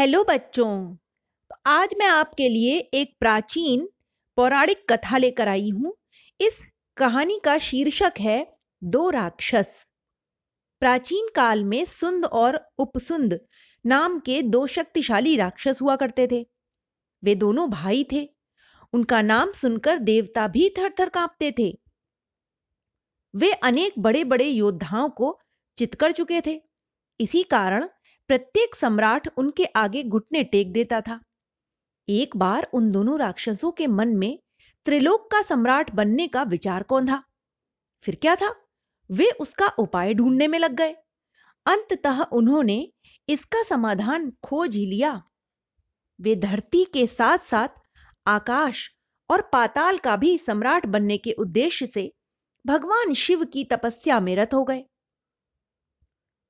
Hello बच्चों तो आज मैं आपके लिए एक प्राचीन पौराणिक कथा लेकर आई हूँ। इस कहानी का शीर्षक है दो राक्षस। प्राचीन काल में सुंद और उपसुंद नाम के दो शक्तिशाली राक्षस हुआ करते थे। वे दोनों भाई थे। उनका नाम सुनकर देवता भी थर थर कांपते थे। वे अनेक बड़े बड़े योद्धाओं को चित कर चुके थे। इसी कारण प्रत्येक सम्राट उनके आगे घुटने टेक देता था। एक बार उन दोनों राक्षसों के मन में त्रिलोक का सम्राट बनने का विचार कौन था? फिर क्या था? वे उसका उपाय ढूँढने में लग गए। अंततः उन्होंने इसका समाधान खोज ही लिया। वे धरती के साथ साथ आकाश और पाताल का भी सम्राट बनने के उद्देश्य से भगवान शिव की तपस्या में रत हो गए।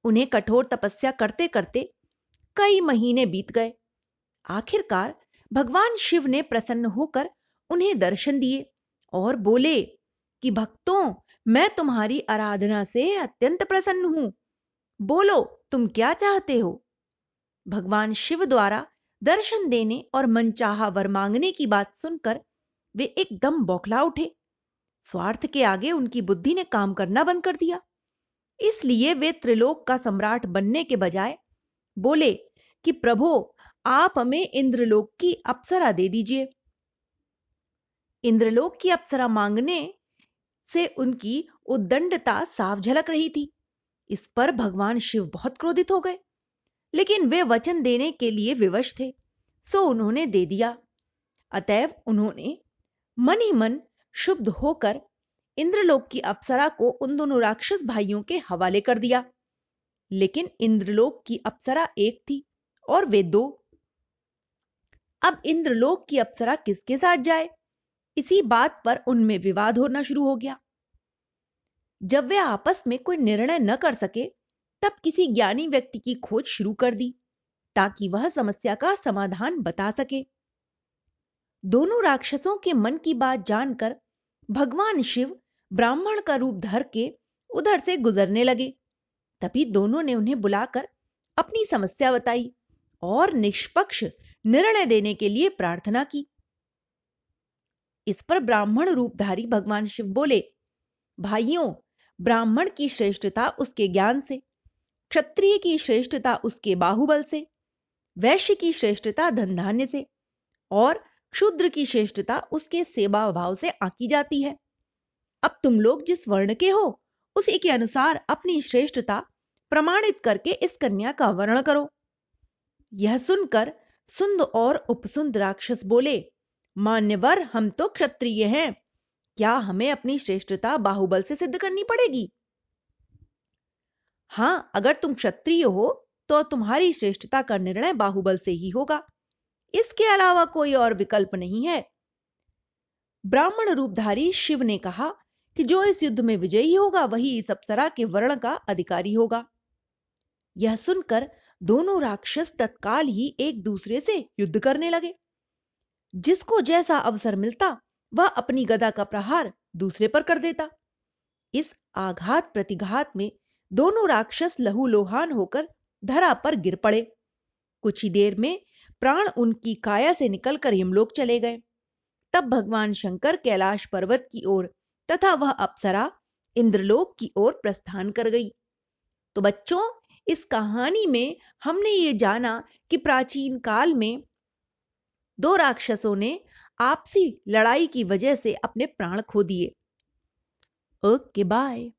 उन्हें कठोर तपस्या करते करते कई महीने बीत गए। आखिरकार भगवान शिव ने प्रसन्न होकर उन्हें दर्शन दिए और बोले कि, भक्तों, मैं तुम्हारी आराधना से अत्यंत प्रसन्न हूँ। बोलो, तुम क्या चाहते हो? भगवान शिव द्वारा दर्शन देने और मनचाहा वर मांगने की बात सुनकर वे एकदम बौखला उठे। स्वार्थ के आगे उनकी बुद्धि ने काम करना बंद कर दिया। इसलिए वे त्रिलोक का सम्राट बनने के बजाय बोले कि प्रभु, आप हमें इंद्रलोक की अप्सरा दे दीजिए। इंद्रलोक की अप्सरा मांगने से उनकी उद्दंडता साफ़ झलक रही थी। इस पर भगवान शिव बहुत क्रोधित हो गए, लेकिन वे वचन देने के लिए विवश थे, सो उन्होंने दे दिया। अतएव उन्होंने मन ही मन शुद्ध होकर इंद्रलोक की अप्सरा को उन दोनों राक्षस भाइयों के हवाले कर दिया। लेकिन इंद्रलोक की अप्सरा एक थी और वे दो। अब इंद्रलोक की अप्सरा किसके साथ जाए? इसी बात पर उनमें विवाद होना शुरू हो गया। जब वे आपस में कोई निर्णय न कर सके, तब किसी ज्ञानी व्यक्ति की खोज शुरू कर दी, ताकि वह समस्या का समाधान बता सके। दोनों राक्षसों के मन की बात जानकर भगवान शिव ब्राह्मण का रूप धर के उधर से गुजरने लगे। तभी दोनों ने उन्हें बुलाकर अपनी समस्या बताई और निष्पक्ष निर्णय देने के लिए प्रार्थना की। इस पर ब्राह्मण रूपधारी भगवान शिव बोले, भाइयों, ब्राह्मण की श्रेष्ठता उसके ज्ञान से, क्षत्रिय की श्रेष्ठता उसके बाहुबल से, वैश्य की श्रेष्ठता धन धान्य से और क्षुद्र की श्रेष्ठता उसके सेवा भाव से आकी जाती है। अब तुम लोग जिस वर्ण के हो, उसी के अनुसार अपनी श्रेष्ठता प्रमाणित करके इस कन्या का वर्ण करो। यह सुनकर सुंद और उपसुंद राक्षस बोले, मान्यवर, हम तो क्षत्रिय हैं। क्या हमें अपनी श्रेष्ठता बाहुबल से सिद्ध करनी पड़ेगी? हाँ, अगर तुम क्षत्रिय हो तो तुम्हारी श्रेष्ठता का निर्णय बाहुबल से ही होगा। इसके अलावा कोई और विकल्प नहीं है। ब्राह्मण रूपधारी शिव ने कहा कि जो इस युद्ध में विजयी होगा, वही इस अप्सरा के वर्ण का अधिकारी होगा। यह सुनकर दोनों राक्षस तत्काल ही एक दूसरे से युद्ध करने लगे। जिसको जैसा अवसर मिलता, वह अपनी गदा का प्रहार दूसरे पर कर देता। इस आघात प्रतिघात में दोनों राक्षस लहू लोहान होकर धरा पर गिर पड़े। कुछ ही देर में प्राण उनकी काया से निकलकर यमलोक चले गए। तब भगवान शंकर कैलाश पर्वत की ओर तथा वह अप्सरा इंद्रलोक की ओर प्रस्थान कर गई। तो बच्चों, इस कहानी में हमने ये जाना कि प्राचीन काल में दो राक्षसों ने आपसी लड़ाई की वजह से अपने प्राण खो दिए। Okay, bye.